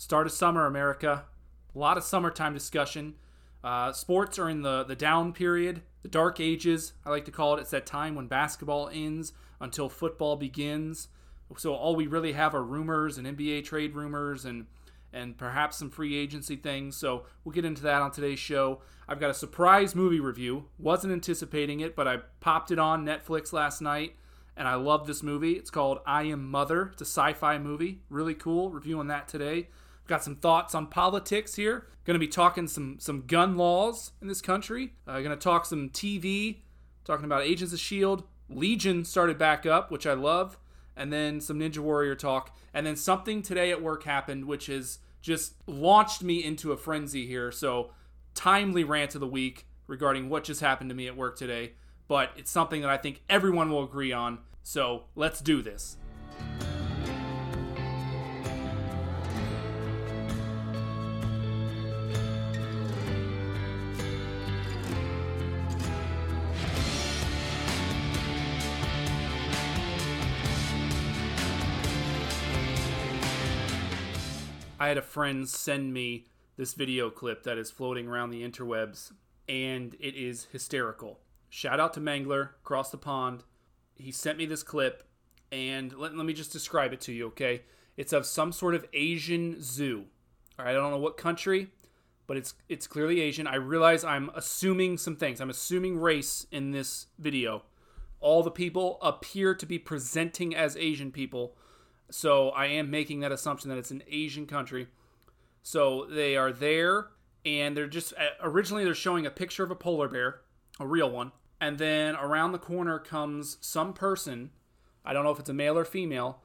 Start of summer, America. A lot of summertime discussion. Uh, sports are in the, the down period, the dark ages, I like to call it. It's that time when basketball ends until football begins. So all we really have are rumors and NBA trade rumors and and perhaps some free agency things. So we'll get into that on today's show. I've got a surprise movie review. Wasn't anticipating it, but I popped it on Netflix last night and I love this movie. It's called I Am Mother. It's a sci-fi movie. Really cool. Reviewing that today. Got some thoughts on politics here. Going to be talking some some gun laws in this country. Uh, going to talk some TV, talking about Agents of Shield. Legion started back up, which I love, and then some Ninja Warrior talk, and then something today at work happened, which has just launched me into a frenzy here. So timely rant of the week regarding what just happened to me at work today, but it's something that I think everyone will agree on. So let's do this. I had a friend send me this video clip that is floating around the interwebs, and it is hysterical. Shout out to Mangler across the pond. He sent me this clip, and let, let me just describe it to you, okay? It's of some sort of Asian zoo. All right, I don't know what country, but it's it's clearly Asian. I realize I'm assuming some things. I'm assuming race in this video. All the people appear to be presenting as Asian people so I am making that assumption that it's an Asian country. So they are there, and they're just uh, originally they're showing a picture of a polar bear, a real one, and then around the corner comes some person. I don't know if it's a male or female,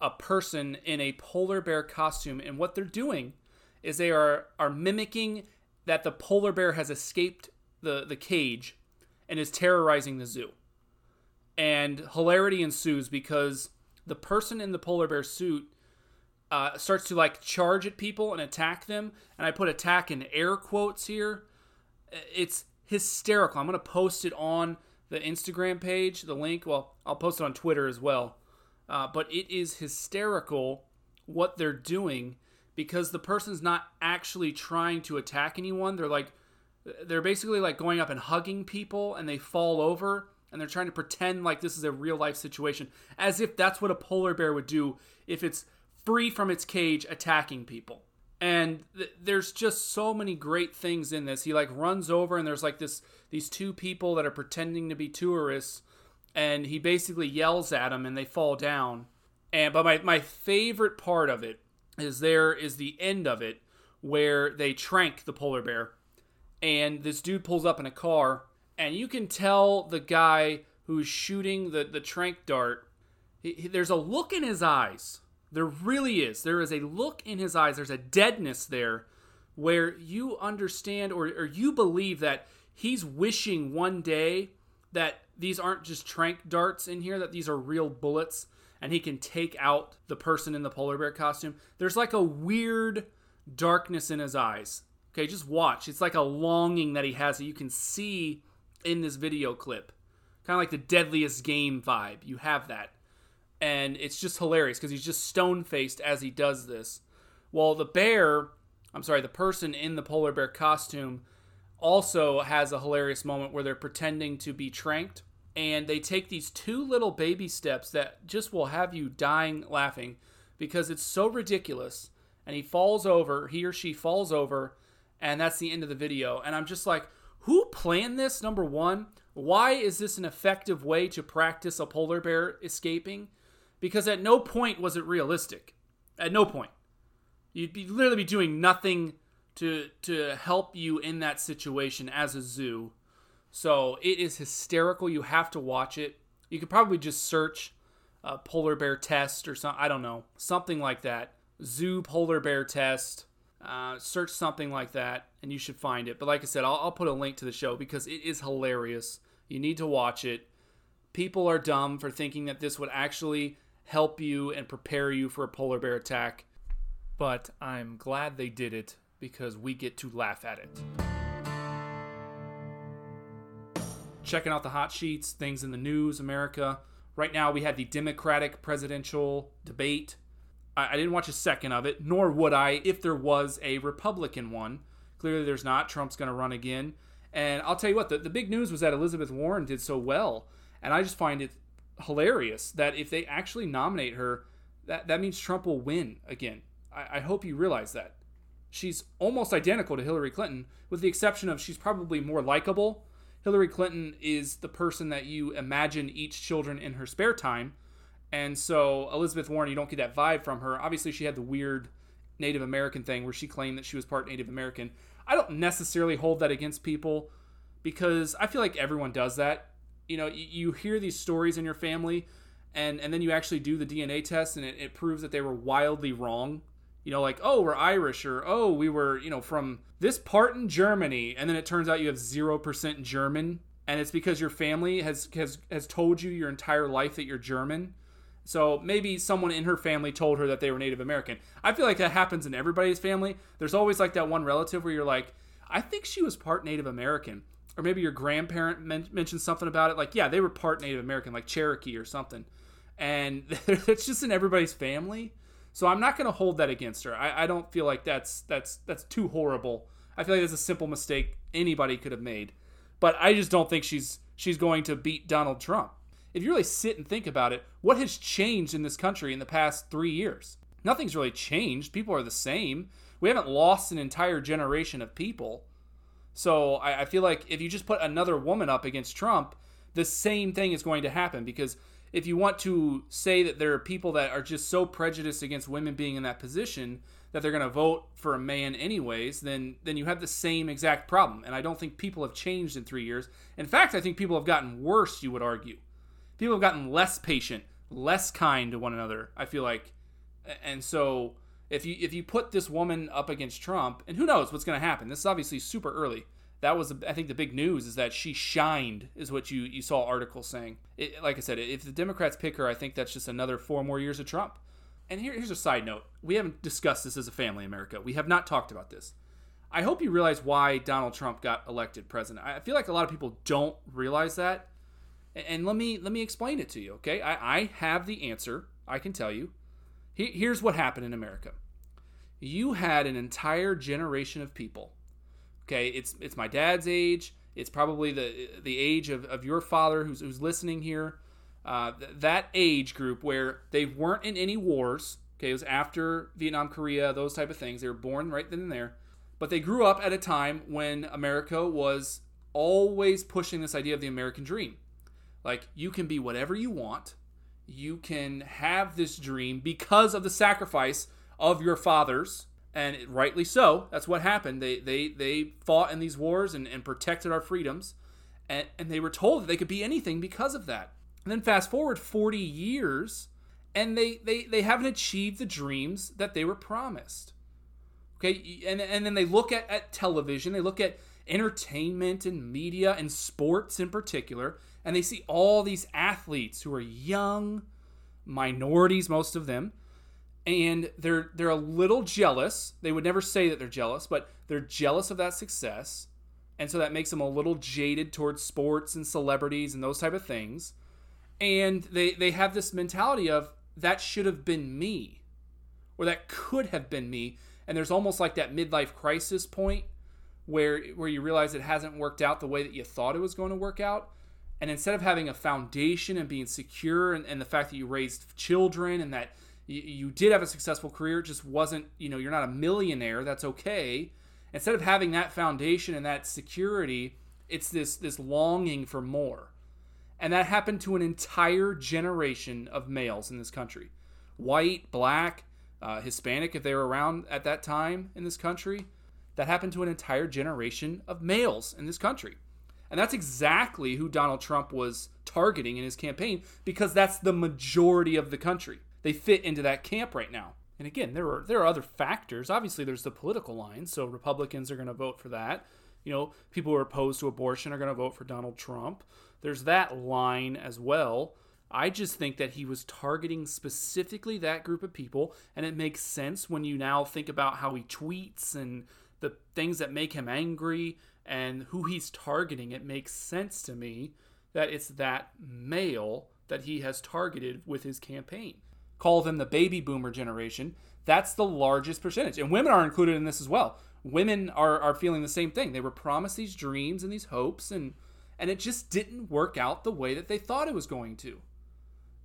a person in a polar bear costume, and what they're doing is they are are mimicking that the polar bear has escaped the the cage and is terrorizing the zoo. And hilarity ensues because the person in the polar bear suit uh, starts to like charge at people and attack them. And I put attack in air quotes here. It's hysterical. I'm going to post it on the Instagram page, the link. Well, I'll post it on Twitter as well. Uh, but it is hysterical what they're doing because the person's not actually trying to attack anyone. They're like, they're basically like going up and hugging people and they fall over and they're trying to pretend like this is a real life situation as if that's what a polar bear would do if it's free from its cage attacking people. And th- there's just so many great things in this. He like runs over and there's like this these two people that are pretending to be tourists and he basically yells at them and they fall down. And but my, my favorite part of it is there is the end of it where they trank the polar bear and this dude pulls up in a car and you can tell the guy who's shooting the the trank dart. He, he, there's a look in his eyes. There really is. There is a look in his eyes. There's a deadness there, where you understand or or you believe that he's wishing one day that these aren't just trank darts in here. That these are real bullets, and he can take out the person in the polar bear costume. There's like a weird darkness in his eyes. Okay, just watch. It's like a longing that he has that you can see in this video clip. Kind of like the deadliest game vibe. You have that. And it's just hilarious because he's just stone faced as he does this. Well, the bear, I'm sorry, the person in the polar bear costume also has a hilarious moment where they're pretending to be tranked. And they take these two little baby steps that just will have you dying laughing because it's so ridiculous. And he falls over, he or she falls over, and that's the end of the video. And I'm just like, who planned this? Number one, why is this an effective way to practice a polar bear escaping? Because at no point was it realistic. At no point. You'd be literally be doing nothing to to help you in that situation as a zoo. So it is hysterical. You have to watch it. You could probably just search a polar bear test or something. I don't know, something like that. Zoo polar bear test uh, search something like that, and you should find it. But like I said, I'll, I'll put a link to the show because it is hilarious. You need to watch it. People are dumb for thinking that this would actually help you and prepare you for a polar bear attack. But I'm glad they did it because we get to laugh at it. Checking out the hot sheets, things in the news, America. Right now, we had the Democratic presidential debate I, I didn't watch a second of it, nor would I if there was a Republican one. Clearly, there's not. Trump's going to run again. And I'll tell you what, the, the big news was that Elizabeth Warren did so well. And I just find it hilarious that if they actually nominate her, that, that means Trump will win again. I, I hope you realize that. She's almost identical to Hillary Clinton, with the exception of she's probably more likable. Hillary Clinton is the person that you imagine each children in her spare time. And so Elizabeth Warren, you don't get that vibe from her. Obviously, she had the weird Native American thing where she claimed that she was part Native American. I don't necessarily hold that against people because I feel like everyone does that. You know, you, hear these stories in your family, and and then you actually do the DNA test, and it, it proves that they were wildly wrong. You know, like oh, we're Irish, or oh, we were you know from this part in Germany, and then it turns out you have zero percent German, and it's because your family has has has told you your entire life that you're German. So maybe someone in her family told her that they were Native American. I feel like that happens in everybody's family. There's always like that one relative where you're like, I think she was part Native American. Or maybe your grandparent men- mentioned something about it. Like, yeah, they were part Native American, like Cherokee or something. And it's just in everybody's family. So I'm not going to hold that against her. I, I don't feel like that's that's that's too horrible. I feel like that's a simple mistake anybody could have made. But I just don't think she's she's going to beat Donald Trump if you really sit and think about it, what has changed in this country in the past three years? Nothing's really changed. People are the same. We haven't lost an entire generation of people. So I, I feel like if you just put another woman up against Trump, the same thing is going to happen because if you want to say that there are people that are just so prejudiced against women being in that position that they're going to vote for a man anyways, then then you have the same exact problem. And I don't think people have changed in 3 years. In fact, I think people have gotten worse, you would argue people have gotten less patient, less kind to one another. I feel like, and so if you if you put this woman up against Trump, and who knows what's going to happen? This is obviously super early. That was, I think, the big news is that she shined, is what you you saw articles saying. It, like I said, if the Democrats pick her, I think that's just another four more years of Trump. And here, here's a side note: we haven't discussed this as a family, America. We have not talked about this. I hope you realize why Donald Trump got elected president. I feel like a lot of people don't realize that and let me let me explain it to you okay? I, I have the answer. I can tell you. He, here's what happened in america. You had an entire generation of people okay? It's it's my dad's age. It's probably the the age of, of your father who's, who's listening here. Uh, th- that age group where they weren't in any wars okay? It was after vietnam korea those type of things. They were born right then and there. But they grew up at a time when america was always pushing this idea of the american dream like, you can be whatever you want. You can have this dream because of the sacrifice of your fathers. And rightly so. That's what happened. They they they fought in these wars and, and protected our freedoms. And, and they were told that they could be anything because of that. And then fast forward 40 years, and they, they, they haven't achieved the dreams that they were promised. Okay, and, and then they look at, at television, they look at entertainment and media and sports in particular, and they see all these athletes who are young, minorities, most of them, and they're they're a little jealous. They would never say that they're jealous, but they're jealous of that success, and so that makes them a little jaded towards sports and celebrities and those type of things. And they they have this mentality of that should have been me, or that could have been me. And there's almost like that midlife crisis point where where you realize it hasn't worked out the way that you thought it was going to work out and instead of having a foundation and being secure and, and the fact that you raised children and that you, you did have a successful career it just wasn't you know you're not a millionaire that's okay. Instead of having that foundation and that security it's this this longing for more. And that happened to an entire generation of males in this country. White black uh, hispanic if they were around at that time in this country that happened to an entire generation of males in this country and that's exactly who Donald Trump was targeting in his campaign because that's the majority of the country. They fit into that camp right now. And again, there are there are other factors. Obviously, there's the political line. So Republicans are going to vote for that. You know, people who are opposed to abortion are going to vote for Donald Trump. There's that line as well. I just think that he was targeting specifically that group of people, and it makes sense when you now think about how he tweets and the things that make him angry and who he's targeting, it makes sense to me that it's that male that he has targeted with his campaign. call them the baby boomer generation, that's the largest percentage. And women are included in this as well. Women are, are feeling the same thing. They were promised these dreams and these hopes and and it just didn't work out the way that they thought it was going to.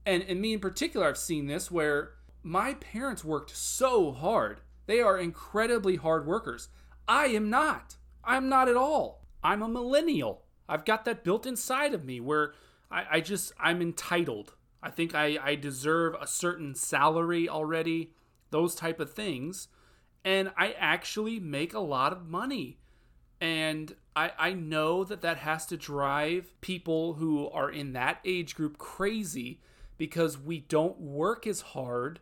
And and me in particular, I've seen this where my parents worked so hard. They are incredibly hard workers. I am not. I'm not at all. I'm a millennial. I've got that built inside of me where I, I just I'm entitled. I think I, I deserve a certain salary already, those type of things. And I actually make a lot of money. And I, I know that that has to drive people who are in that age group crazy because we don't work as hard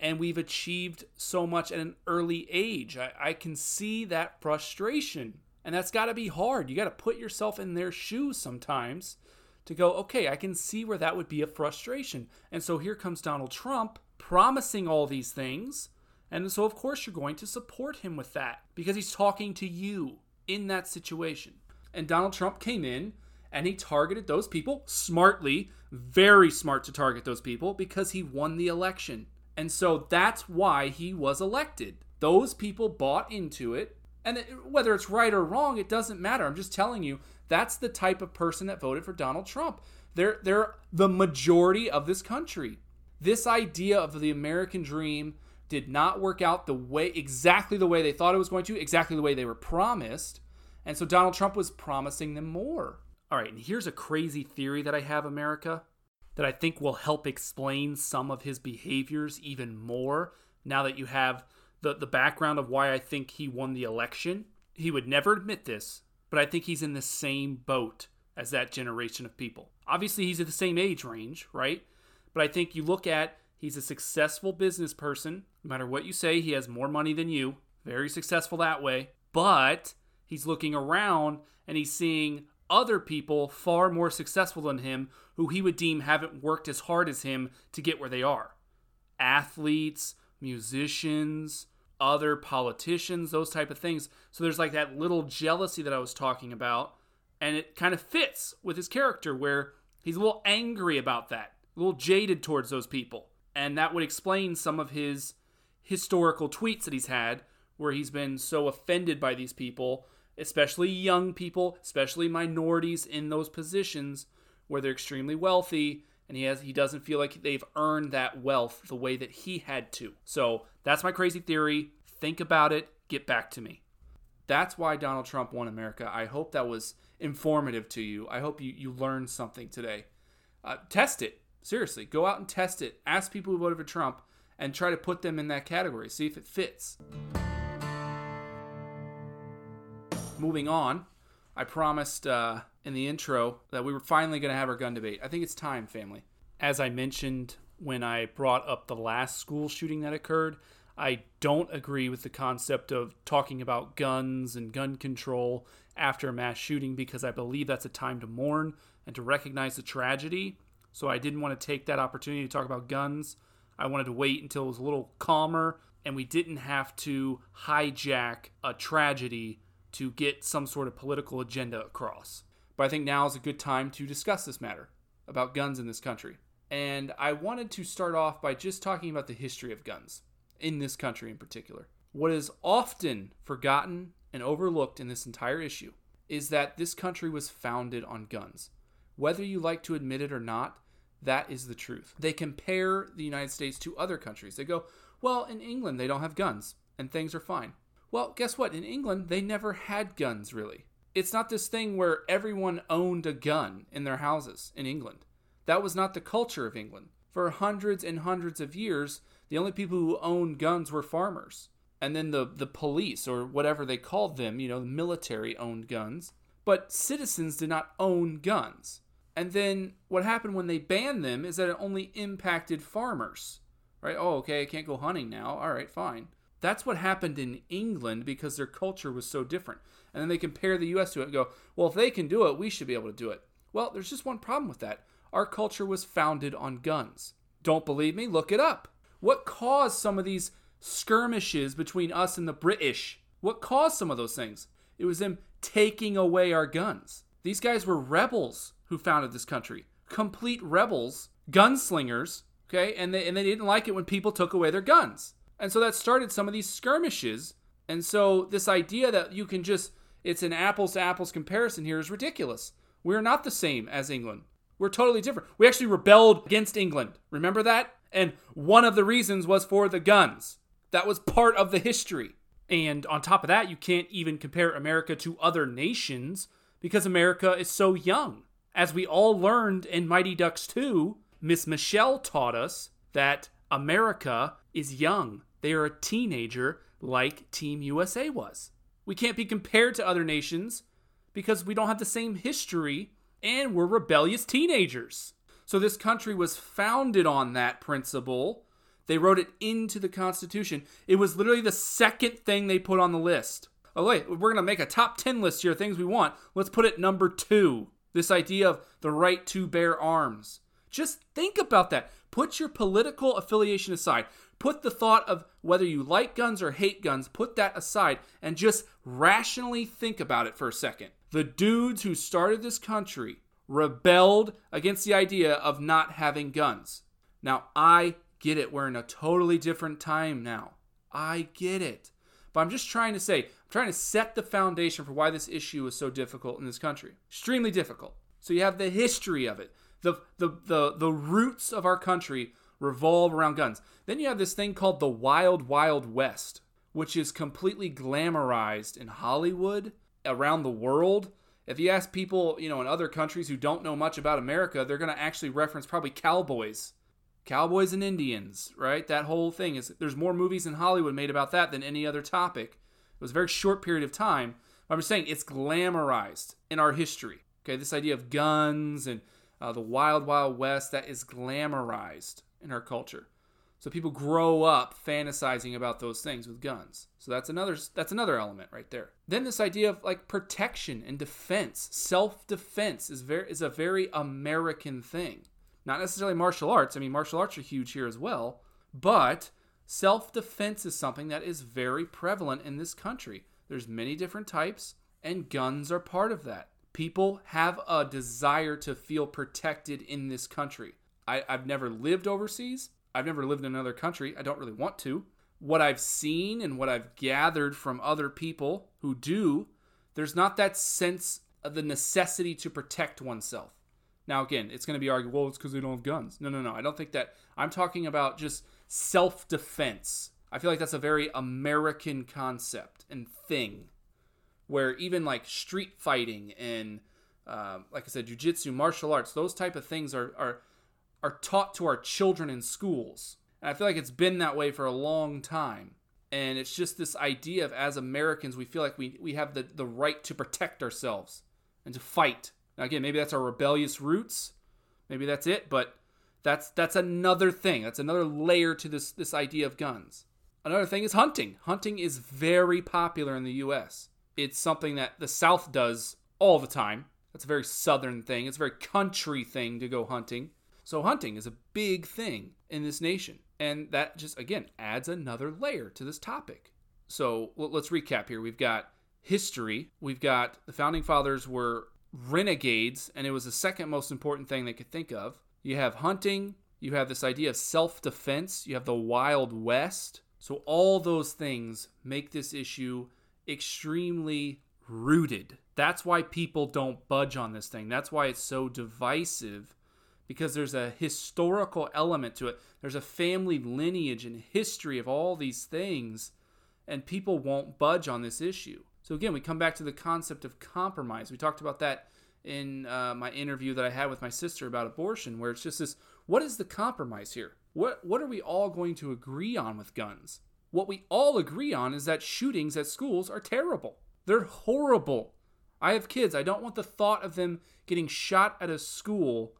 and we've achieved so much at an early age. I, I can see that frustration. And that's got to be hard. You got to put yourself in their shoes sometimes to go, okay, I can see where that would be a frustration. And so here comes Donald Trump promising all these things. And so, of course, you're going to support him with that because he's talking to you in that situation. And Donald Trump came in and he targeted those people smartly, very smart to target those people because he won the election. And so that's why he was elected. Those people bought into it. And whether it's right or wrong, it doesn't matter. I'm just telling you, that's the type of person that voted for Donald Trump. They're, they're the majority of this country. This idea of the American dream did not work out the way exactly the way they thought it was going to, exactly the way they were promised. And so Donald Trump was promising them more. All right, and here's a crazy theory that I have, America, that I think will help explain some of his behaviors even more now that you have the, the background of why I think he won the election. He would never admit this, but I think he's in the same boat as that generation of people. Obviously, he's at the same age range, right? But I think you look at he's a successful business person. No matter what you say, he has more money than you. Very successful that way. But he's looking around and he's seeing other people far more successful than him who he would deem haven't worked as hard as him to get where they are. Athletes, musicians, other politicians, those type of things. So there's like that little jealousy that I was talking about, and it kind of fits with his character where he's a little angry about that, a little jaded towards those people. And that would explain some of his historical tweets that he's had where he's been so offended by these people especially young people, especially minorities in those positions where they're extremely wealthy and he has he doesn't feel like they've earned that wealth the way that he had to. So, that's my crazy theory. Think about it, get back to me. That's why Donald Trump won America. I hope that was informative to you. I hope you, you learned something today. Uh, test it. Seriously, go out and test it. Ask people who voted for Trump and try to put them in that category. See if it fits. moving on, I promised uh, in the intro that we were finally going to have our gun debate. I think it's time, family. As I mentioned when I brought up the last school shooting that occurred, I don't agree with the concept of talking about guns and gun control after a mass shooting because I believe that's a time to mourn and to recognize the tragedy. So I didn't want to take that opportunity to talk about guns. I wanted to wait until it was a little calmer and we didn't have to hijack a tragedy to get some sort of political agenda across. But I think now is a good time to discuss this matter about guns in this country. And I wanted to start off by just talking about the history of guns in this country in particular. What is often forgotten and overlooked in this entire issue is that this country was founded on guns. Whether you like to admit it or not, that is the truth. They compare the United States to other countries. They go, well, in England, they don't have guns and things are fine. Well, guess what? In England, they never had guns, really. It's not this thing where everyone owned a gun in their houses in England. That was not the culture of England. For hundreds and hundreds of years, the only people who owned guns were farmers. And then the, the police, or whatever they called them, you know, the military owned guns. But citizens did not own guns. And then what happened when they banned them is that it only impacted farmers. Right? Oh, okay, I can't go hunting now. All right, fine. That's what happened in England because their culture was so different. And then they compare the US to it and go, well, if they can do it, we should be able to do it. Well, there's just one problem with that. Our culture was founded on guns. Don't believe me? Look it up. What caused some of these skirmishes between us and the British? What caused some of those things? It was them taking away our guns. These guys were rebels who founded this country. Complete rebels, gunslingers, Okay, and they and they didn't like it when people took away their guns. And so that started some of these skirmishes. And so this idea that you can just it's an apples to apples comparison here is ridiculous. We're not the same as England. We're totally different. We actually rebelled against England. Remember that? And one of the reasons was for the guns. That was part of the history. And on top of that, you can't even compare America to other nations because America is so young. As we all learned in Mighty Ducks 2, Miss Michelle taught us that America is young. They are a teenager like Team USA was. We can't be compared to other nations because we don't have the same history and we're rebellious teenagers. So this country was founded on that principle. They wrote it into the Constitution. It was literally the second thing they put on the list. Oh, wait, we're going to make a top 10 list here, things we want. Let's put it number two. This idea of the right to bear arms. Just think about that. Put your political affiliation aside. Put the thought of whether you like guns or hate guns, put that aside and just rationally think about it for a second. The dudes who started this country rebelled against the idea of not having guns. Now, I get it. We're in a totally different time now. I get it. But I'm just trying to say, I'm trying to set the foundation for why this issue is so difficult in this country. Extremely difficult. So you have the history of it. The the the the roots of our country revolve around guns. Then you have this thing called the Wild Wild West, which is completely glamorized in Hollywood, around the world. If you ask people, you know, in other countries who don't know much about America, they're going to actually reference probably cowboys cowboys and Indians, right? That whole thing is there's more movies in Hollywood made about that than any other topic. It was a very short period of time. But I'm just saying it's glamorized in our history. Okay, this idea of guns and uh, the wild, wild west that is glamorized in our culture. So people grow up fantasizing about those things with guns. So that's another that's another element right there. Then this idea of like protection and defense, self-defense is very is a very American thing. Not necessarily martial arts. I mean, martial arts are huge here as well, but self defense is something that is very prevalent in this country. There's many different types, and guns are part of that. People have a desire to feel protected in this country. I, I've never lived overseas. I've never lived in another country. I don't really want to. What I've seen and what I've gathered from other people who do, there's not that sense of the necessity to protect oneself. Now, again, it's going to be argued, well, it's because they don't have guns. No, no, no. I don't think that. I'm talking about just self defense. I feel like that's a very American concept and thing where even like street fighting and, uh, like I said, jujitsu, martial arts, those type of things are, are, are taught to our children in schools. And I feel like it's been that way for a long time. And it's just this idea of as Americans, we feel like we, we have the, the right to protect ourselves and to fight now, again, maybe that's our rebellious roots. Maybe that's it, but that's that's another thing. That's another layer to this this idea of guns. Another thing is hunting. Hunting is very popular in the US. It's something that the South does all the time. That's a very southern thing. It's a very country thing to go hunting. So hunting is a big thing in this nation. And that just again adds another layer to this topic. So let's recap here. We've got history. We've got the founding fathers were renegades, and it was the second most important thing they could think of. You have hunting, you have this idea of self defense, you have the Wild West. So, all those things make this issue extremely rooted. That's why people don't budge on this thing. That's why it's so divisive because there's a historical element to it. There's a family lineage and history of all these things, and people won't budge on this issue. So again, we come back to the concept of compromise. We talked about that in uh, my interview that I had with my sister about abortion, where it's just this: what is the compromise here? What what are we all going to agree on with guns? What we all agree on is that shootings at schools are terrible. They're horrible. I have kids. I don't want the thought of them getting shot at a school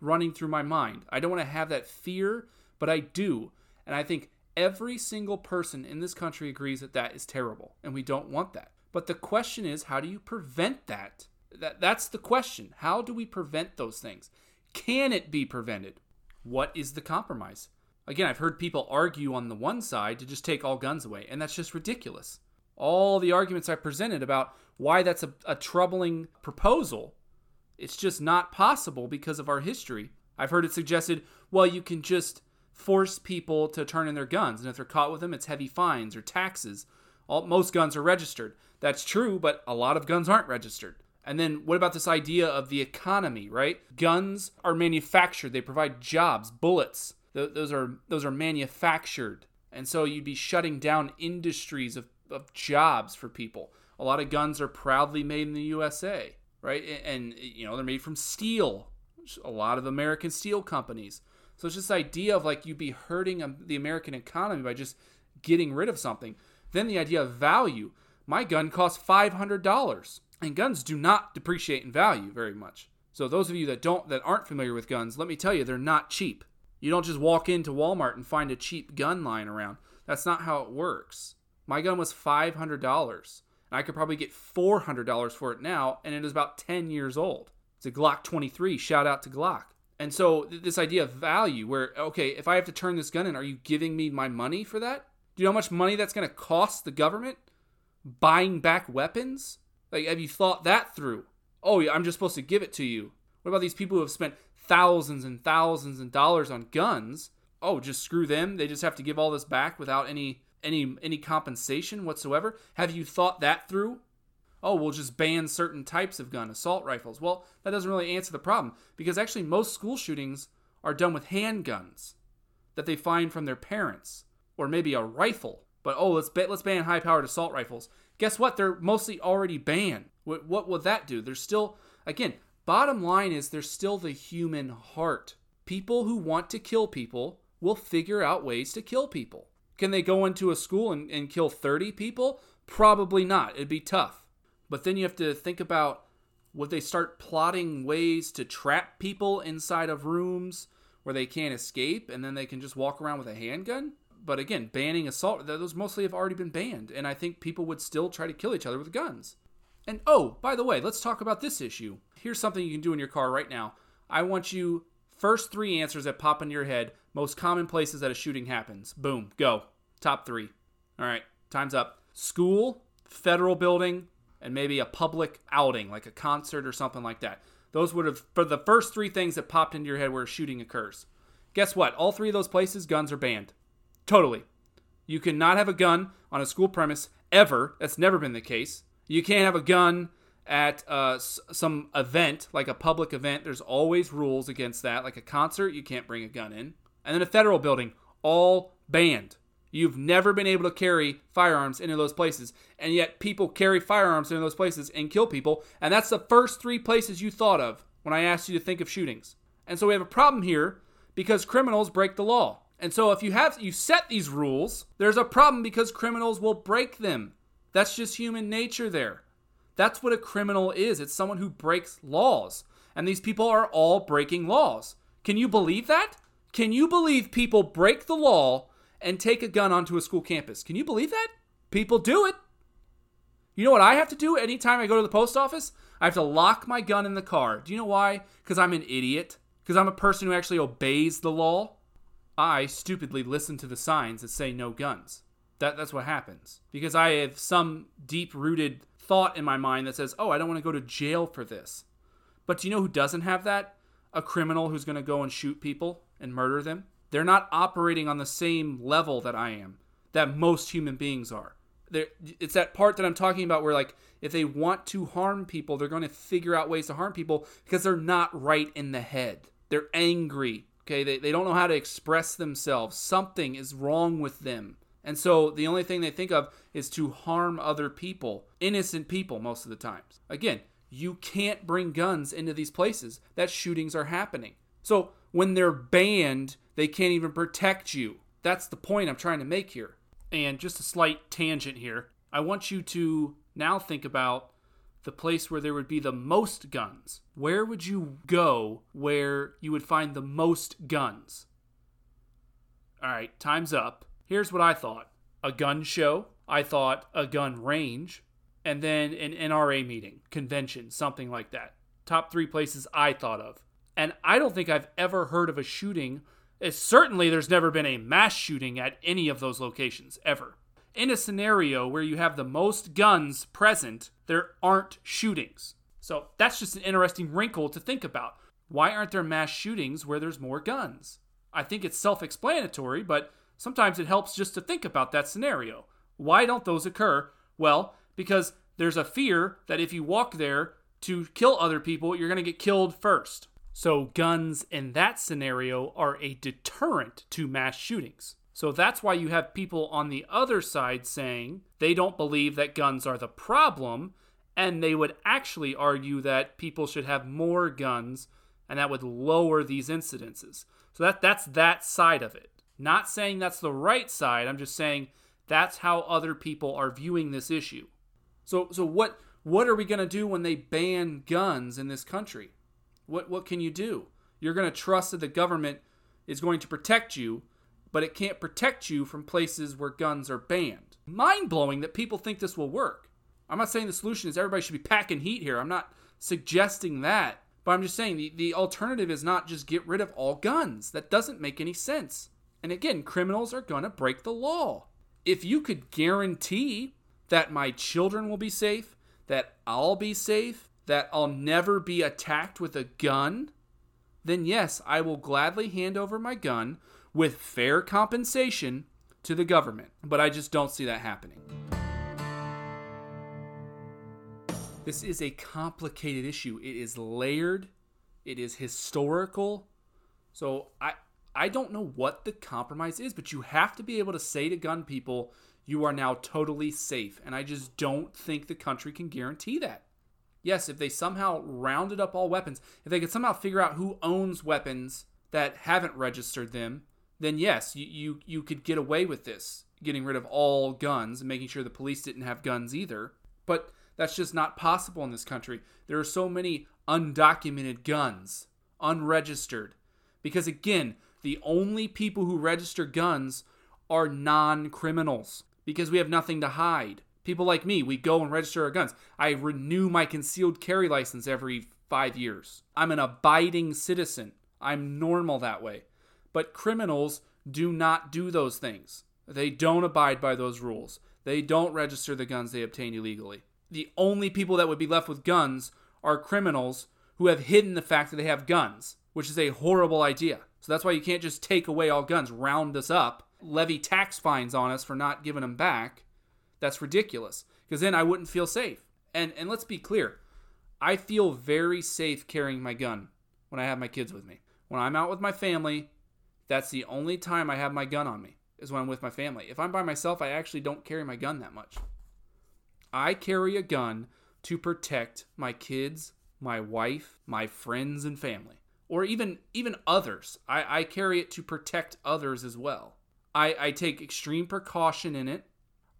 running through my mind. I don't want to have that fear, but I do. And I think every single person in this country agrees that that is terrible, and we don't want that. But the question is, how do you prevent that? that that's the question. How do we prevent those things? Can it be prevented? What is the compromise? Again, I've heard people argue on the one side to just take all guns away, and that's just ridiculous. All the arguments I presented about why that's a, a troubling proposal, it's just not possible because of our history. I've heard it suggested, well, you can just force people to turn in their guns. And if they're caught with them, it's heavy fines or taxes. All, most guns are registered. That's true, but a lot of guns aren't registered. And then what about this idea of the economy, right? Guns are manufactured. They provide jobs, bullets. Th- those are those are manufactured. And so you'd be shutting down industries of, of jobs for people. A lot of guns are proudly made in the USA, right? And, you know, they're made from steel. A lot of American steel companies. So it's this idea of like you'd be hurting um, the American economy by just getting rid of something. Then the idea of value. My gun costs $500 and guns do not depreciate in value very much. So those of you that don't that aren't familiar with guns, let me tell you they're not cheap. You don't just walk into Walmart and find a cheap gun lying around. That's not how it works. My gun was $500 and I could probably get $400 for it now and it is about 10 years old. It's a Glock 23. Shout out to Glock. And so this idea of value where okay, if I have to turn this gun in, are you giving me my money for that? Do you know how much money that's going to cost the government buying back weapons? Like, have you thought that through? Oh, yeah, I'm just supposed to give it to you. What about these people who have spent thousands and thousands of dollars on guns? Oh, just screw them. They just have to give all this back without any any any compensation whatsoever. Have you thought that through? Oh, we'll just ban certain types of gun, assault rifles. Well, that doesn't really answer the problem because actually most school shootings are done with handguns that they find from their parents or maybe a rifle. But oh, let's ba- let's ban high-powered assault rifles guess what? They're mostly already banned. What, what will that do? There's still, again, bottom line is there's still the human heart. People who want to kill people will figure out ways to kill people. Can they go into a school and, and kill 30 people? Probably not. It'd be tough. But then you have to think about would they start plotting ways to trap people inside of rooms where they can't escape and then they can just walk around with a handgun? but again, banning assault, those mostly have already been banned, and I think people would still try to kill each other with guns. And oh, by the way, let's talk about this issue. Here's something you can do in your car right now. I want you first three answers that pop into your head, most common places that a shooting happens. Boom, go. Top three. All right, time's up. School, federal building, and maybe a public outing, like a concert or something like that. Those would have, for the first three things that popped into your head where a shooting occurs. Guess what? All three of those places, guns are banned. Totally. You cannot have a gun on a school premise ever. That's never been the case. You can't have a gun at uh, some event, like a public event. There's always rules against that. Like a concert, you can't bring a gun in. And then a federal building, all banned. You've never been able to carry firearms into those places. And yet people carry firearms into those places and kill people. And that's the first three places you thought of when I asked you to think of shootings. And so we have a problem here because criminals break the law. And so if you have you set these rules, there's a problem because criminals will break them. That's just human nature there. That's what a criminal is. It's someone who breaks laws. And these people are all breaking laws. Can you believe that? Can you believe people break the law and take a gun onto a school campus? Can you believe that? People do it. You know what I have to do anytime I go to the post office? I have to lock my gun in the car. Do you know why? Because I'm an idiot. Because I'm a person who actually obeys the law. I stupidly listen to the signs that say no guns. That, that's what happens. Because I have some deep rooted thought in my mind that says, oh, I don't want to go to jail for this. But do you know who doesn't have that? A criminal who's going to go and shoot people and murder them. They're not operating on the same level that I am, that most human beings are. They're, it's that part that I'm talking about where, like, if they want to harm people, they're going to figure out ways to harm people because they're not right in the head. They're angry. Okay, they, they don't know how to express themselves. Something is wrong with them. And so the only thing they think of is to harm other people, innocent people, most of the times. Again, you can't bring guns into these places that shootings are happening. So when they're banned, they can't even protect you. That's the point I'm trying to make here. And just a slight tangent here. I want you to now think about the place where there would be the most guns. Where would you go where you would find the most guns? All right, time's up. Here's what I thought a gun show, I thought a gun range, and then an NRA meeting, convention, something like that. Top three places I thought of. And I don't think I've ever heard of a shooting. It's, certainly, there's never been a mass shooting at any of those locations, ever in a scenario where you have the most guns present, there aren't shootings. So that's just an interesting wrinkle to think about. Why aren't there mass shootings where there's more guns? I think it's self explanatory, but sometimes it helps just to think about that scenario. Why don't those occur? Well, because there's a fear that if you walk there to kill other people, you're going to get killed first. So, guns in that scenario are a deterrent to mass shootings. So, that's why you have people on the other side saying they don't believe that guns are the problem, and they would actually argue that people should have more guns and that would lower these incidences. So, that, that's that side of it. Not saying that's the right side, I'm just saying that's how other people are viewing this issue. So, so what, what are we going to do when they ban guns in this country? What what can you do? You're going to trust that the government is going to protect you, but it can't protect you from places where guns are banned. Mind blowing that people think this will work. I'm not saying the solution is everybody should be packing heat here. I'm not suggesting that. But I'm just saying the, the alternative is not just get rid of all guns. That doesn't make any sense. And again, criminals are going to break the law. If you could guarantee that my children will be safe, that I'll be safe, that I'll never be attacked with a gun, then yes, I will gladly hand over my gun with fair compensation to the government. But I just don't see that happening. This is a complicated issue. It is layered, it is historical. So I I don't know what the compromise is, but you have to be able to say to gun people, you are now totally safe. And I just don't think the country can guarantee that. Yes, if they somehow rounded up all weapons, if they could somehow figure out who owns weapons that haven't registered them, then yes, you, you, you could get away with this, getting rid of all guns and making sure the police didn't have guns either. But that's just not possible in this country. There are so many undocumented guns, unregistered. Because again, the only people who register guns are non criminals because we have nothing to hide. People like me, we go and register our guns. I renew my concealed carry license every five years. I'm an abiding citizen. I'm normal that way. But criminals do not do those things. They don't abide by those rules. They don't register the guns they obtain illegally. The only people that would be left with guns are criminals who have hidden the fact that they have guns, which is a horrible idea. So that's why you can't just take away all guns, round us up, levy tax fines on us for not giving them back, that's ridiculous because then I wouldn't feel safe. And and let's be clear, I feel very safe carrying my gun when I have my kids with me. When I'm out with my family, that's the only time I have my gun on me is when I'm with my family. If I'm by myself, I actually don't carry my gun that much. I carry a gun to protect my kids, my wife, my friends and family, or even even others. I, I carry it to protect others as well. I, I take extreme precaution in it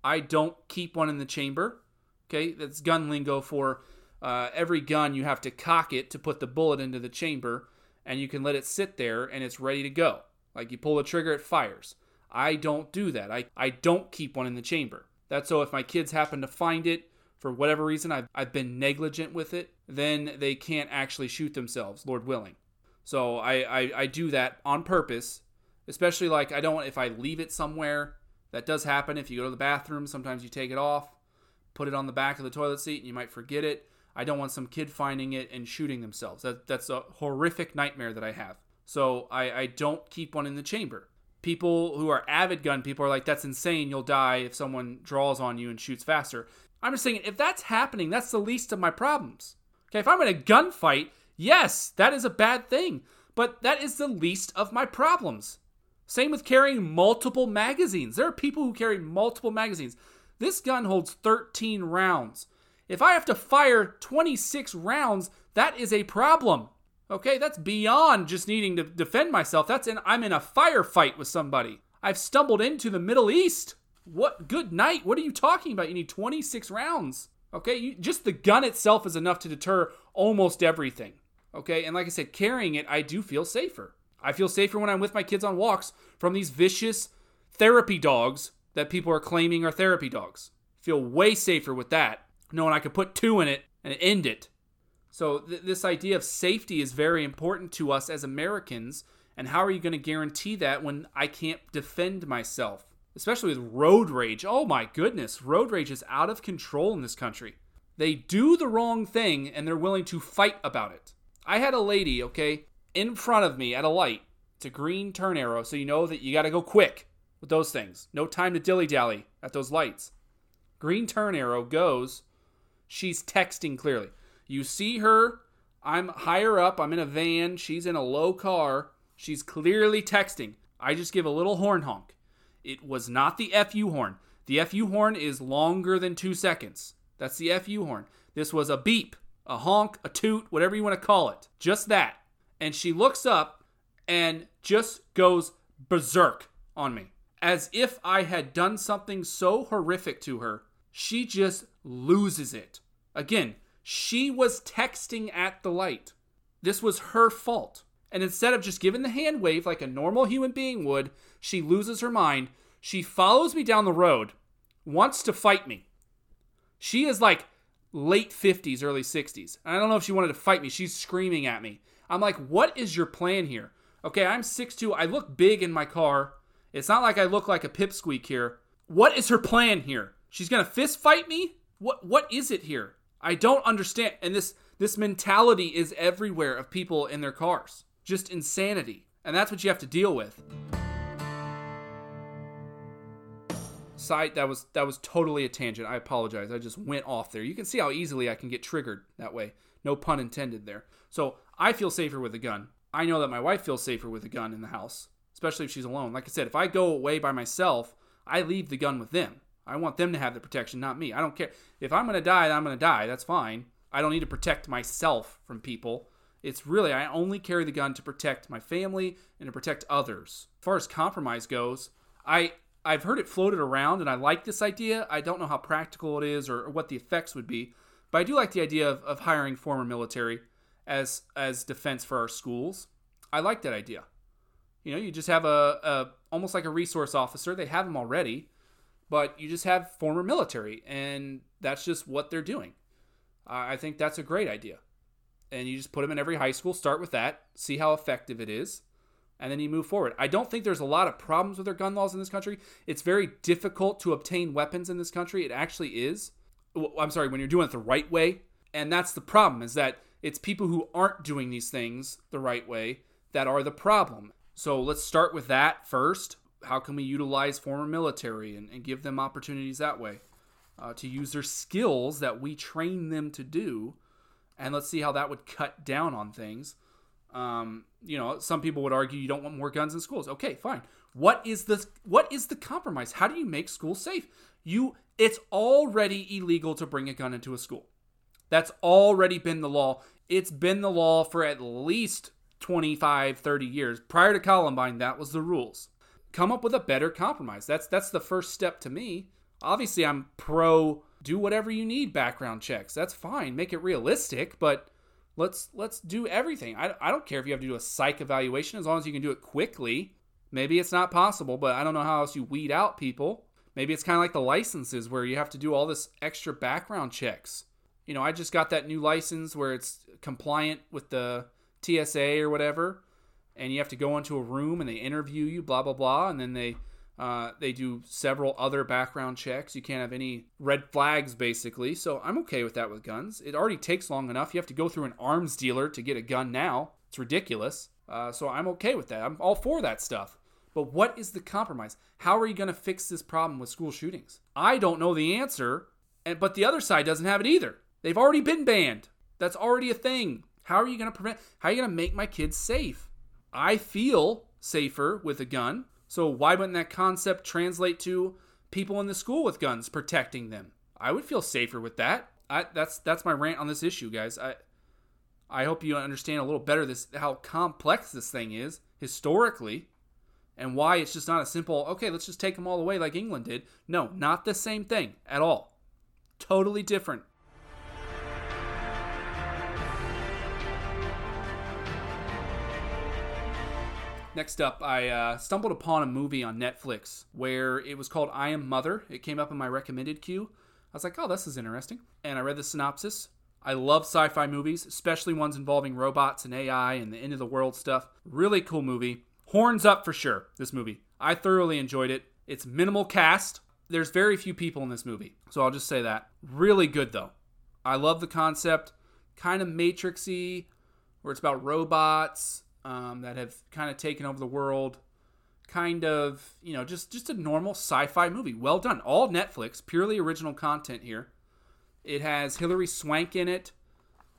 I don't keep one in the chamber. Okay, that's gun lingo for uh, every gun you have to cock it to put the bullet into the chamber, and you can let it sit there and it's ready to go. Like you pull the trigger, it fires. I don't do that. I, I don't keep one in the chamber. That's so if my kids happen to find it for whatever reason, I've, I've been negligent with it, then they can't actually shoot themselves, Lord willing. So I, I, I do that on purpose, especially like I don't, if I leave it somewhere that does happen if you go to the bathroom. Sometimes you take it off, put it on the back of the toilet seat, and you might forget it. I don't want some kid finding it and shooting themselves. That, that's a horrific nightmare that I have. So I, I don't keep one in the chamber. People who are avid gun people are like, that's insane. You'll die if someone draws on you and shoots faster. I'm just saying, if that's happening, that's the least of my problems. Okay, if I'm in a gunfight, yes, that is a bad thing. But that is the least of my problems. Same with carrying multiple magazines. There are people who carry multiple magazines. This gun holds 13 rounds. If I have to fire 26 rounds, that is a problem. Okay, that's beyond just needing to defend myself. That's in I'm in a firefight with somebody. I've stumbled into the Middle East. What good night. What are you talking about? You need 26 rounds. Okay, you, just the gun itself is enough to deter almost everything. Okay, and like I said, carrying it, I do feel safer. I feel safer when I'm with my kids on walks from these vicious therapy dogs that people are claiming are therapy dogs. Feel way safer with that, knowing I could put two in it and end it. So, th- this idea of safety is very important to us as Americans. And how are you going to guarantee that when I can't defend myself? Especially with road rage. Oh my goodness, road rage is out of control in this country. They do the wrong thing and they're willing to fight about it. I had a lady, okay, in front of me at a light It's a green turn arrow, so you know that you got to go quick with those things. No time to dilly dally at those lights. Green turn arrow goes. She's texting clearly. You see her. I'm higher up. I'm in a van. She's in a low car. She's clearly texting. I just give a little horn honk. It was not the FU horn. The FU horn is longer than two seconds. That's the FU horn. This was a beep, a honk, a toot, whatever you want to call it. Just that. And she looks up and just goes berserk on me. As if I had done something so horrific to her, she just loses it. Again, she was texting at the light. This was her fault. And instead of just giving the hand wave like a normal human being would, she loses her mind. She follows me down the road, wants to fight me. She is like late 50s, early 60s. I don't know if she wanted to fight me. She's screaming at me. I'm like, what is your plan here? Okay, I'm 6'2. I look big in my car. It's not like I look like a pipsqueak here. What is her plan here? She's gonna fist fight me? What what is it here? I don't understand. And this this mentality is everywhere of people in their cars. Just insanity. And that's what you have to deal with. Side that was that was totally a tangent. I apologize. I just went off there. You can see how easily I can get triggered that way. No pun intended there. So I feel safer with a gun. I know that my wife feels safer with a gun in the house, especially if she's alone. Like I said, if I go away by myself, I leave the gun with them. I want them to have the protection, not me. I don't care. If I'm going to die, I'm going to die. That's fine. I don't need to protect myself from people. It's really, I only carry the gun to protect my family and to protect others. As far as compromise goes, I, I've heard it floated around and I like this idea. I don't know how practical it is or, or what the effects would be, but I do like the idea of, of hiring former military as as defense for our schools. I like that idea. You know, you just have a, a almost like a resource officer. They have them already but you just have former military, and that's just what they're doing. I think that's a great idea. And you just put them in every high school, start with that, see how effective it is, and then you move forward. I don't think there's a lot of problems with their gun laws in this country. It's very difficult to obtain weapons in this country. It actually is. I'm sorry, when you're doing it the right way. And that's the problem is that it's people who aren't doing these things the right way that are the problem. So let's start with that first how can we utilize former military and, and give them opportunities that way uh, to use their skills that we train them to do and let's see how that would cut down on things um, you know some people would argue you don't want more guns in schools okay fine what is the what is the compromise how do you make schools safe you it's already illegal to bring a gun into a school that's already been the law it's been the law for at least 25 30 years prior to columbine that was the rules come up with a better compromise. That's that's the first step to me. Obviously, I'm pro do whatever you need background checks. That's fine. Make it realistic, but let's let's do everything. I, I don't care if you have to do a psych evaluation as long as you can do it quickly. Maybe it's not possible, but I don't know how else you weed out people. Maybe it's kind of like the licenses where you have to do all this extra background checks. You know, I just got that new license where it's compliant with the TSA or whatever and you have to go into a room and they interview you, blah blah blah, and then they uh, they do several other background checks. You can't have any red flags, basically. So I'm okay with that with guns. It already takes long enough. You have to go through an arms dealer to get a gun now. It's ridiculous. Uh, so I'm okay with that. I'm all for that stuff. But what is the compromise? How are you going to fix this problem with school shootings? I don't know the answer, and but the other side doesn't have it either. They've already been banned. That's already a thing. How are you going to prevent? How are you going to make my kids safe? I feel safer with a gun. So why wouldn't that concept translate to people in the school with guns protecting them? I would feel safer with that. I, that's that's my rant on this issue, guys. I I hope you understand a little better this how complex this thing is historically and why it's just not a simple okay, let's just take them all away like England did. No, not the same thing at all. Totally different. Next up, I uh, stumbled upon a movie on Netflix where it was called I Am Mother. It came up in my recommended queue. I was like, oh, this is interesting. And I read the synopsis. I love sci fi movies, especially ones involving robots and AI and the end of the world stuff. Really cool movie. Horns up for sure, this movie. I thoroughly enjoyed it. It's minimal cast. There's very few people in this movie, so I'll just say that. Really good, though. I love the concept. Kind of matrixy, where it's about robots um, that have kind of taken over the world. Kind of, you know, just just a normal sci-fi movie. Well done. All Netflix, purely original content here. It has Hilary Swank in it.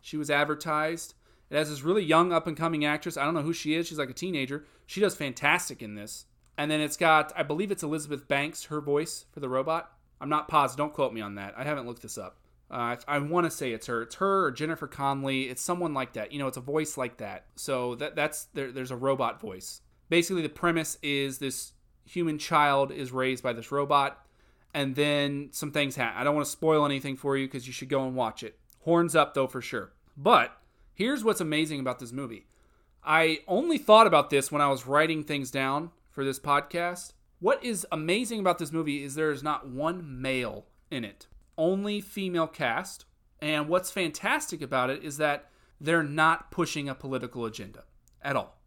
She was advertised. It has this really young up and coming actress. I don't know who she is. She's like a teenager. She does fantastic in this. And then it's got, I believe it's Elizabeth Banks, her voice for the robot. I'm not positive. Don't quote me on that. I haven't looked this up. Uh, I, want to say it's her. It's her or Jennifer Connelly. It's someone like that. You know, it's a voice like that. So that that's there, there's a robot voice. Basically, the premise is this human child is raised by this robot, and then some things happen. I don't want to spoil anything for you because you should go and watch it. Horns up though for sure. But here's what's amazing about this movie. I only thought about this when I was writing things down for this podcast. What is amazing about this movie is there is not one male in it, only female cast. And what's fantastic about it is that they're not pushing a political agenda at all.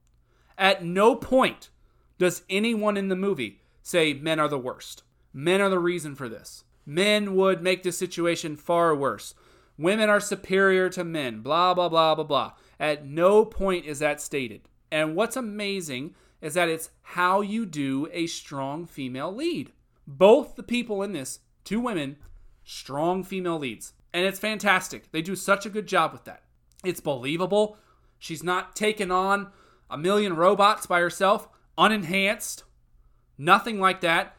At no point does anyone in the movie say men are the worst. Men are the reason for this. Men would make this situation far worse. Women are superior to men. Blah, blah, blah, blah, blah. At no point is that stated. And what's amazing is that it's how you do a strong female lead. Both the people in this, two women, strong female leads. And it's fantastic. They do such a good job with that. It's believable. She's not taking on a million robots by herself, unenhanced, nothing like that.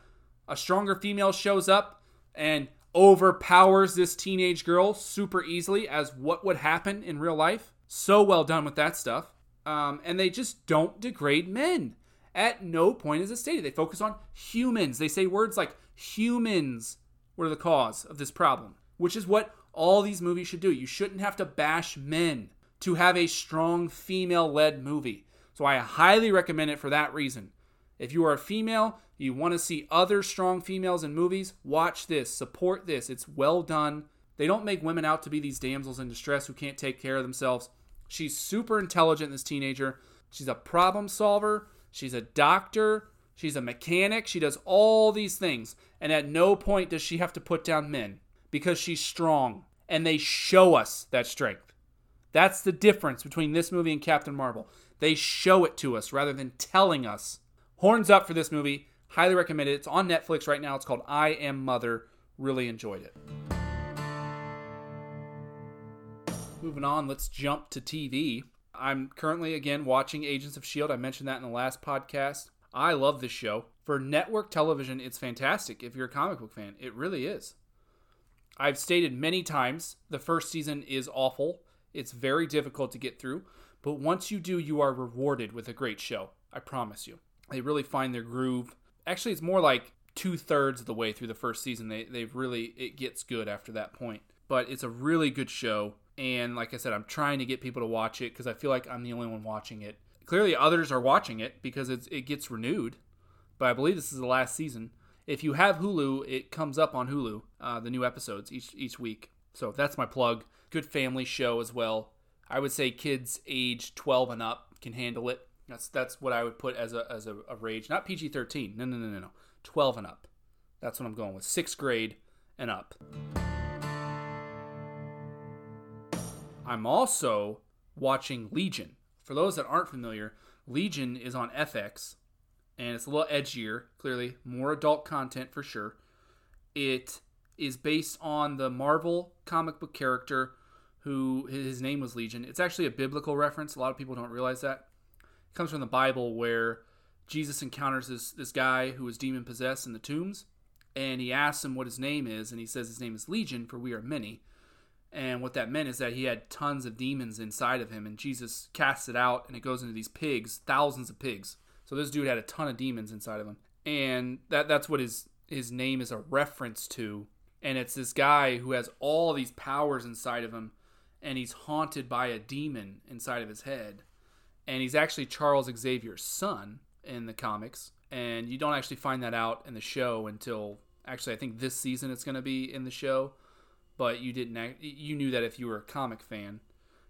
A stronger female shows up and overpowers this teenage girl super easily as what would happen in real life. So well done with that stuff um, and they just don't degrade men. At no point is it stated. They focus on humans. They say words like humans were the cause of this problem, which is what all these movies should do. You shouldn't have to bash men to have a strong female led movie. So I highly recommend it for that reason. If you are a female, you want to see other strong females in movies, watch this, support this. It's well done. They don't make women out to be these damsels in distress who can't take care of themselves. She's super intelligent, this teenager. She's a problem solver. She's a doctor. She's a mechanic. She does all these things. And at no point does she have to put down men because she's strong. And they show us that strength. That's the difference between this movie and Captain Marvel. They show it to us rather than telling us. Horns up for this movie. Highly recommend it. It's on Netflix right now. It's called I Am Mother. Really enjoyed it. moving on, let's jump to TV. I'm currently again watching Agents of S.H.I.E.L.D. I mentioned that in the last podcast. I love this show. For network television, it's fantastic if you're a comic book fan. It really is. I've stated many times the first season is awful. It's very difficult to get through, but once you do, you are rewarded with a great show. I promise you. They really find their groove. Actually, it's more like two thirds of the way through the first season. They they've really it gets good after that point. But it's a really good show. And like I said, I'm trying to get people to watch it because I feel like I'm the only one watching it. Clearly, others are watching it because it's, it gets renewed. But I believe this is the last season. If you have Hulu, it comes up on Hulu, uh, the new episodes each each week. So that's my plug. Good family show as well. I would say kids age 12 and up can handle it. That's that's what I would put as a as a, a rage, not PG 13. No, no, no, no, no. 12 and up. That's what I'm going with. Sixth grade and up. I'm also watching Legion. For those that aren't familiar, Legion is on FX and it's a little edgier, clearly, more adult content for sure. It is based on the Marvel comic book character who his name was Legion. It's actually a biblical reference. A lot of people don't realize that. It comes from the Bible where Jesus encounters this this guy who is demon possessed in the tombs and he asks him what his name is and he says his name is Legion for we are many. And what that meant is that he had tons of demons inside of him, and Jesus casts it out, and it goes into these pigs, thousands of pigs. So this dude had a ton of demons inside of him, and that that's what his his name is a reference to. And it's this guy who has all these powers inside of him, and he's haunted by a demon inside of his head. And he's actually Charles Xavier's son in the comics, and you don't actually find that out in the show until actually I think this season it's going to be in the show but you didn't act, you knew that if you were a comic fan.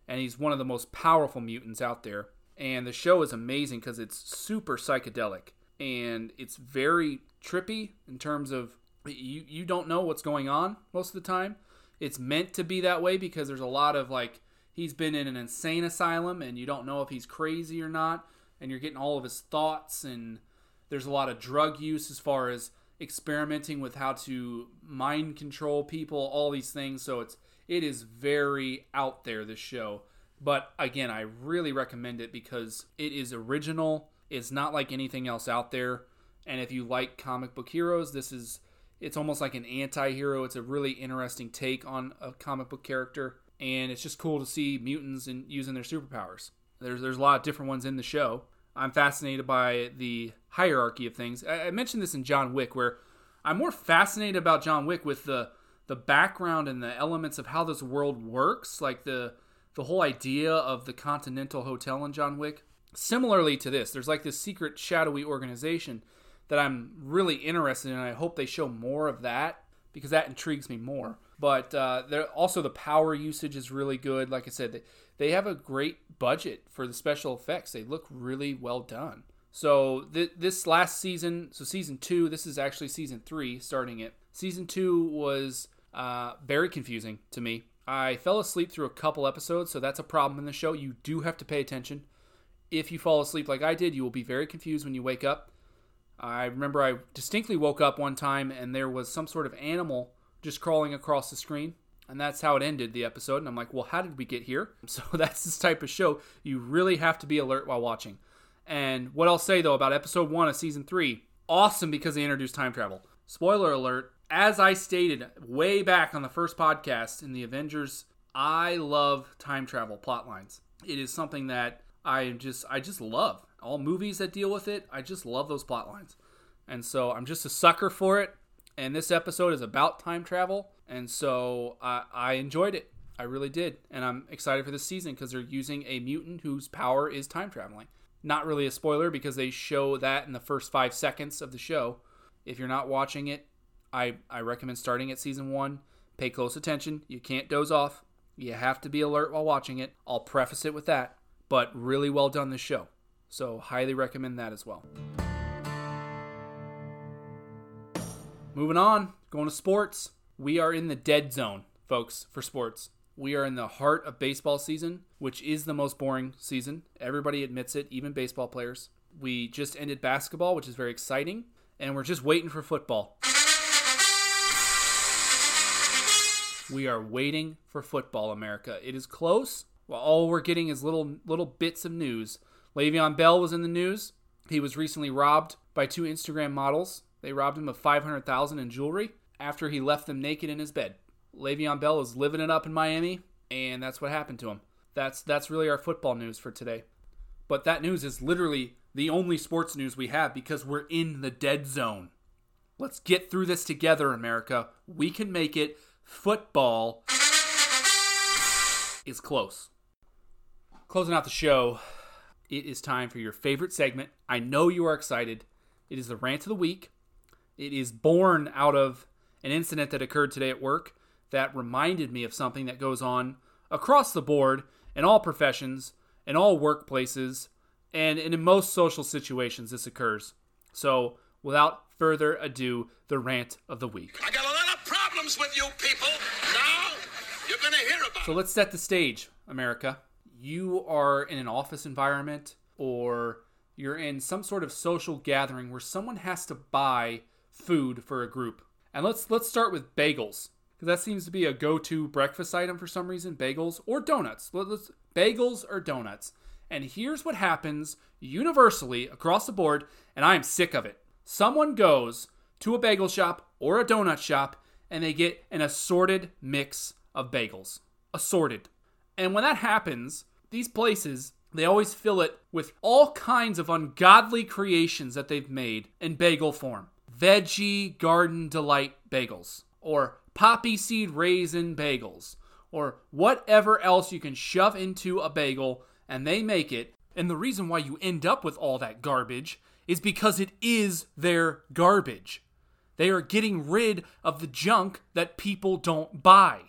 And he's one of the most powerful mutants out there. And the show is amazing because it's super psychedelic. And it's very trippy in terms of you you don't know what's going on most of the time. It's meant to be that way because there's a lot of like he's been in an insane asylum and you don't know if he's crazy or not. And you're getting all of his thoughts and there's a lot of drug use as far as experimenting with how to mind control people all these things. So it's it is very out there this show. But again i really recommend it because it is original. It's not like anything else out there. And if you like comic book heroes this is it's almost like an anti-hero. It's a really interesting take on a comic book character. And it's just cool to see mutants and using their superpowers. There's there's a lot of different ones in the show I'm fascinated by the hierarchy of things. I, mentioned this in John Wick, where I'm more fascinated about John Wick with the the background and the elements of how this world works, like the the whole idea of the Continental Hotel in John Wick. Similarly to this, there's like this secret shadowy organization that I'm really interested in. I hope they show more of that because that intrigues me more. But uh, also the power usage is really good. Like I said, they, they have a great budget for the special effects. They look really well done. So th- this last season, so season two, this is actually season three, starting it. Season two was uh, very confusing to me. I fell asleep through a couple episodes, so that's a problem in the show. You do have to pay attention. If you fall asleep like I did, you will be very confused when you wake up. I remember I distinctly woke up one time and there was some sort of animal just crawling across the screen. And that's how it ended the episode. And I'm like, well, how did we get here? So that's this type of show. You really have to be alert while watching. And what I'll say though about episode one of season three, awesome because they introduced time travel. Spoiler alert, as I stated way back on the first podcast in the Avengers, I love time travel plot lines. It is something that I just I just love. All movies that deal with it, I just love those plot lines. And so I'm just a sucker for it and this episode is about time travel, and so I, I enjoyed it. I really did, and I'm excited for this season because they're using a mutant whose power is time traveling. Not really a spoiler because they show that in the first five seconds of the show. If you're not watching it, I, I recommend starting at season one. Pay close attention. You can't doze off. You have to be alert while watching it. I'll preface it with that, but really well done this show. So, highly recommend that as well. Moving on, going to sports. We are in the dead zone, folks, for sports. We are in the heart of baseball season, which is the most boring season. Everybody admits it, even baseball players. We just ended basketball, which is very exciting, and we're just waiting for football. We are waiting for football, America. It is close. Well, all we're getting is little little bits of news. Le'Veon Bell was in the news. He was recently robbed by two Instagram models. They robbed him of 500,000 in jewelry after he left them naked in his bed. Le'Veon Bell is living it up in Miami, and that's what happened to him. That's that's really our football news for today. But that news is literally the only sports news we have because we're in the dead zone. Let's get through this together, America. We can make it. Football is close. Closing out the show, it is time for your favorite segment. I know you are excited. It is the rant of the week. It is born out of an incident that occurred today at work that reminded me of something that goes on across the board in all professions, in all workplaces, and in most social situations this occurs. So, without further ado, the rant of the week. I got a lot of problems with you people. Now, you're going to hear about So, let's set the stage, America. You are in an office environment or you're in some sort of social gathering where someone has to buy food for a group. And let's let's start with bagels because that seems to be a go-to breakfast item for some reason. Bagels or donuts. Let's, bagels or donuts. And here's what happens universally across the board, and I am sick of it. Someone goes to a bagel shop or a donut shop and they get an assorted mix of bagels. Assorted. And when that happens, these places they always fill it with all kinds of ungodly creations that they've made in bagel form veggie garden delight bagels or poppy seed raisin bagels or whatever else you can shove into a bagel and they make it. And the reason why you end up with all that garbage is because it is their garbage. They are getting rid of the junk that people don't buy.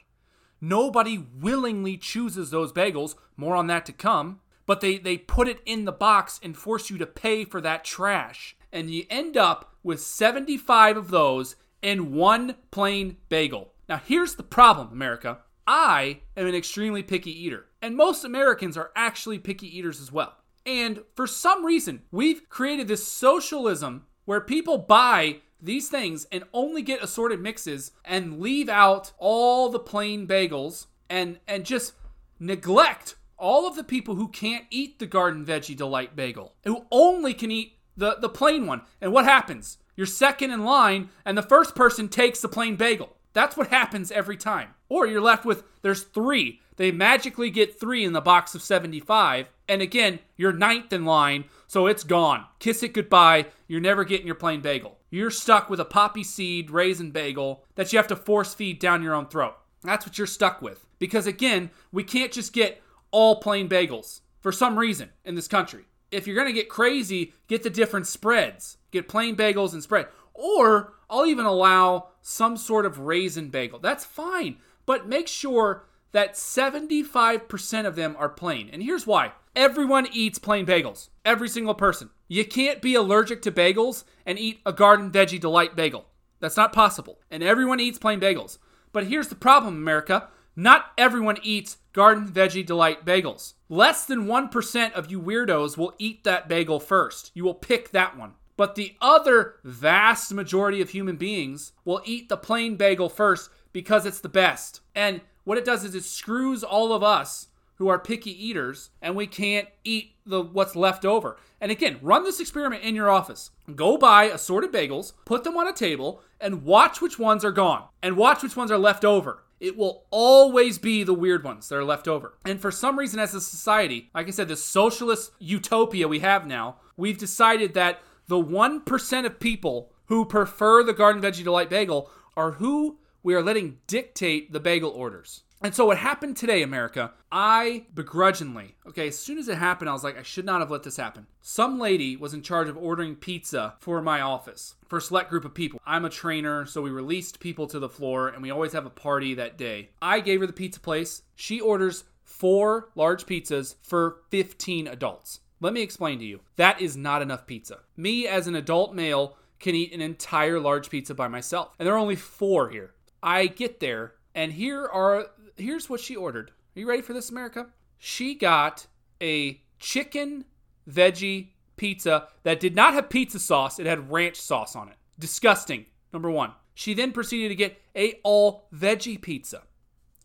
Nobody willingly chooses those bagels, more on that to come, but they, they put it in the box and force you to pay for that trash and you end up with 75 of those in one plain bagel. Now, here's the problem, America. I am an extremely picky eater, and most Americans are actually picky eaters as well. And for some reason, we've created this socialism where people buy these things and only get assorted mixes and leave out all the plain bagels and and just neglect all of the people who can't eat the garden veggie delight bagel who only can eat the the plain one. And what happens? You're second in line and the first person takes the plain bagel. That's what happens every time. Or you're left with there's three. They magically get three in the box of 75 and again you're ninth in line so it's gone. Kiss it goodbye. You're never getting your plain bagel. You're stuck with a poppy seed raisin bagel that you have to force feed down your own throat. That's what you're stuck with. Because again, we can't just get all plain bagels for some reason in this country. If you're going to get crazy, get the different spreads. Get plain bagels and spread. Or I'll even allow some sort of raisin bagel. That's fine. But make sure that 75% of them are plain. And here's why everyone eats plain bagels. Every single person. You can't be allergic to bagels and eat a Garden Veggie Delight bagel. That's not possible. And everyone eats plain bagels. But here's the problem, America. Not everyone eats Garden Veggie Delight bagels. Less than 1% of you weirdos will eat that bagel first. You will pick that one. But the other vast majority of human beings will eat the plain bagel first because it's the best. And what it does is it screws all of us who are picky eaters and we can't eat the what's left over. And again, run this experiment in your office. Go buy assorted bagels, put them on a table, and watch which ones are gone and watch which ones are left over. It will always be the weird ones that are left over. And for some reason, as a society, like I said, the socialist utopia we have now, we've decided that the 1% of people who prefer the Garden Veggie Delight bagel are who we are letting dictate the bagel orders. And so what happened today, America, I begrudgingly, okay, as soon as it happened, I was like, I should not have let this happen. Some lady was in charge of ordering pizza for my office for a select group of people. I'm a trainer, so we released people to the floor and we always have a party that day. I gave her the pizza place. She orders four large pizzas for 15 adults. Let me explain to you. That is not enough pizza. Me, as an adult male, can eat an entire large pizza by myself. And there are only four here. I get there, and here are here's what she ordered. Are you ready for this, America? She got a chicken veggie pizza that did not have pizza sauce. It had ranch sauce on it. Disgusting. Number one. She then proceeded to get a all veggie pizza.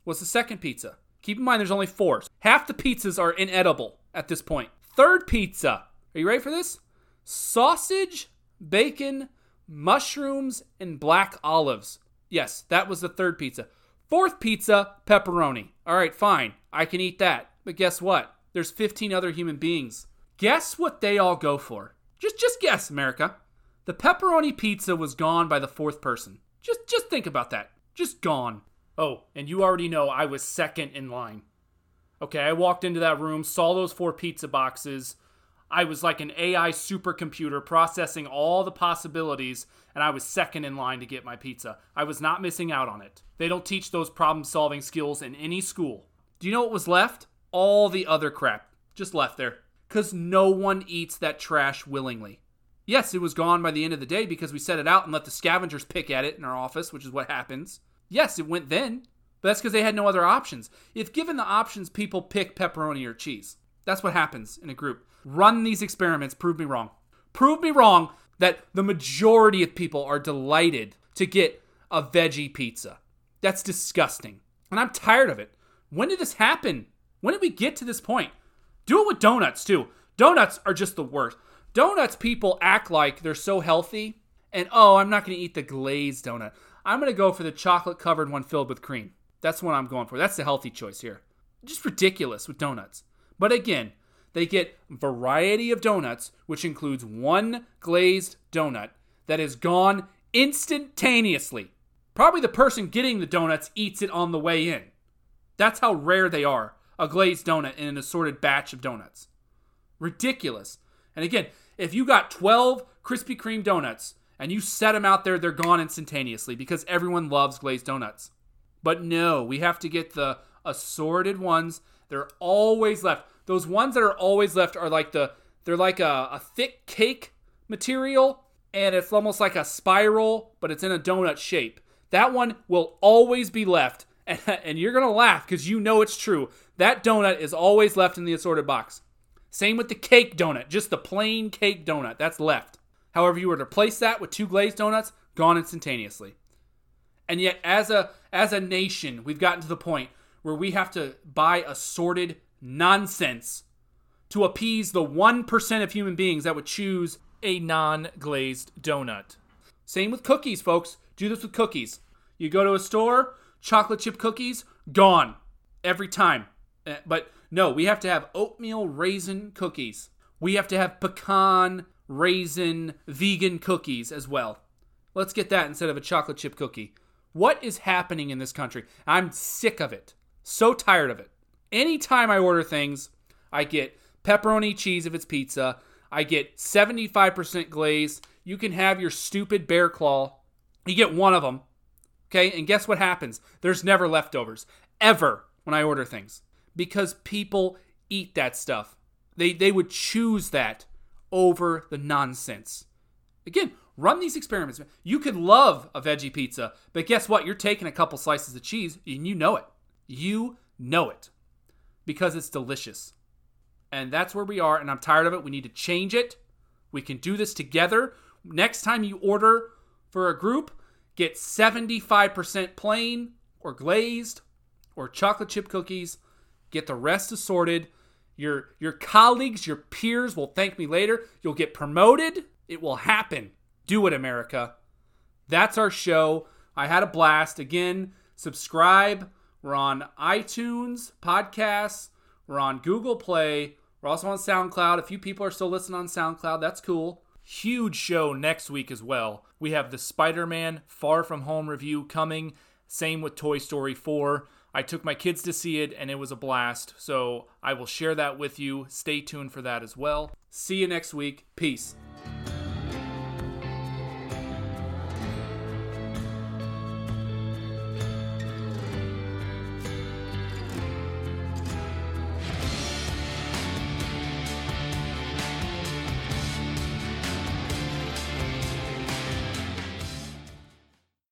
What's the second pizza? Keep in mind there's only four. Half the pizzas are inedible at this point. Third pizza. Are you ready for this? Sausage, bacon, mushrooms, and black olives. Yes, that was the third pizza. Fourth pizza, pepperoni. All right, fine. I can eat that. But guess what? There's 15 other human beings. Guess what they all go for? Just just guess, America. The pepperoni pizza was gone by the fourth person. Just just think about that. Just gone. Oh, and you already know I was second in line. Okay, I walked into that room, saw those four pizza boxes. I was like an AI supercomputer processing all the possibilities, and I was second in line to get my pizza. I was not missing out on it. They don't teach those problem solving skills in any school. Do you know what was left? All the other crap. Just left there. Because no one eats that trash willingly. Yes, it was gone by the end of the day because we set it out and let the scavengers pick at it in our office, which is what happens. Yes, it went then, but that's because they had no other options. If given the options, people pick pepperoni or cheese. That's what happens in a group. Run these experiments, prove me wrong. Prove me wrong that the majority of people are delighted to get a veggie pizza. That's disgusting. And I'm tired of it. When did this happen? When did we get to this point? Do it with donuts too. Donuts are just the worst. Donuts people act like they're so healthy and oh, I'm not going to eat the glazed donut. I'm going to go for the chocolate covered one filled with cream. That's what I'm going for. That's the healthy choice here. Just ridiculous with donuts. But again, they get variety of donuts, which includes one glazed donut that is gone instantaneously. Probably the person getting the donuts eats it on the way in. That's how rare they are, a glazed donut in an assorted batch of donuts. Ridiculous. And again, if you got 12 Krispy Kreme donuts and you set them out there, they're gone instantaneously because everyone loves glazed donuts. But no, we have to get the assorted ones. They're always left. Those ones that are always left are like the they're like a, a thick cake material and it's almost like a spiral, but it's in a donut shape. That one will always be left And, and you're going to laugh because you know it's true. That donut is always left in the assorted box. Same with the cake donut, just the plain cake donut. That's left. However, you were to replace that with two glazed donuts, gone instantaneously. And yet, as a as a nation, we've gotten to the point where we have to buy assorted nonsense to appease the 1% of human beings that would choose a non glazed donut. Same with cookies, folks. Do this with cookies. You go to a store, chocolate chip cookies, gone every time. Eh, But no, we have to have oatmeal raisin cookies. We have to have pecan raisin vegan cookies as well. Let's get that instead of a chocolate chip cookie. What is happening in this country? I'm sick of it. So tired of it. Anytime I order things, I get pepperoni cheese if it's pizza. I get 75% glaze. You can have your stupid bear claw. You get one of them. Okay, and guess what happens? There's never leftovers. Ever when I order things. Because people eat that stuff. They they would choose that over the nonsense. Again, run these experiments. You could love a veggie pizza, but guess what? You're taking a couple slices of cheese and you know it. You know it. Because it's delicious. And that's where we are, and I'm tired of it. We need to change it. We can do this together. Next time you order for a group, get 75% plain or glazed or chocolate chip cookies. Get the rest assorted. Your your colleagues, your peers will thank me later. You'll get promoted. It will happen. Do it, America. That's our show. I had a blast. Again, subscribe. We're on iTunes, podcasts. We're on Google Play. We're also on SoundCloud. A few people are still listening on SoundCloud. That's cool. Huge show next week as well. We have the Spider Man Far From Home review coming. Same with Toy Story 4. I took my kids to see it and it was a blast. So I will share that with you. Stay tuned for that as well. See you next week. Peace.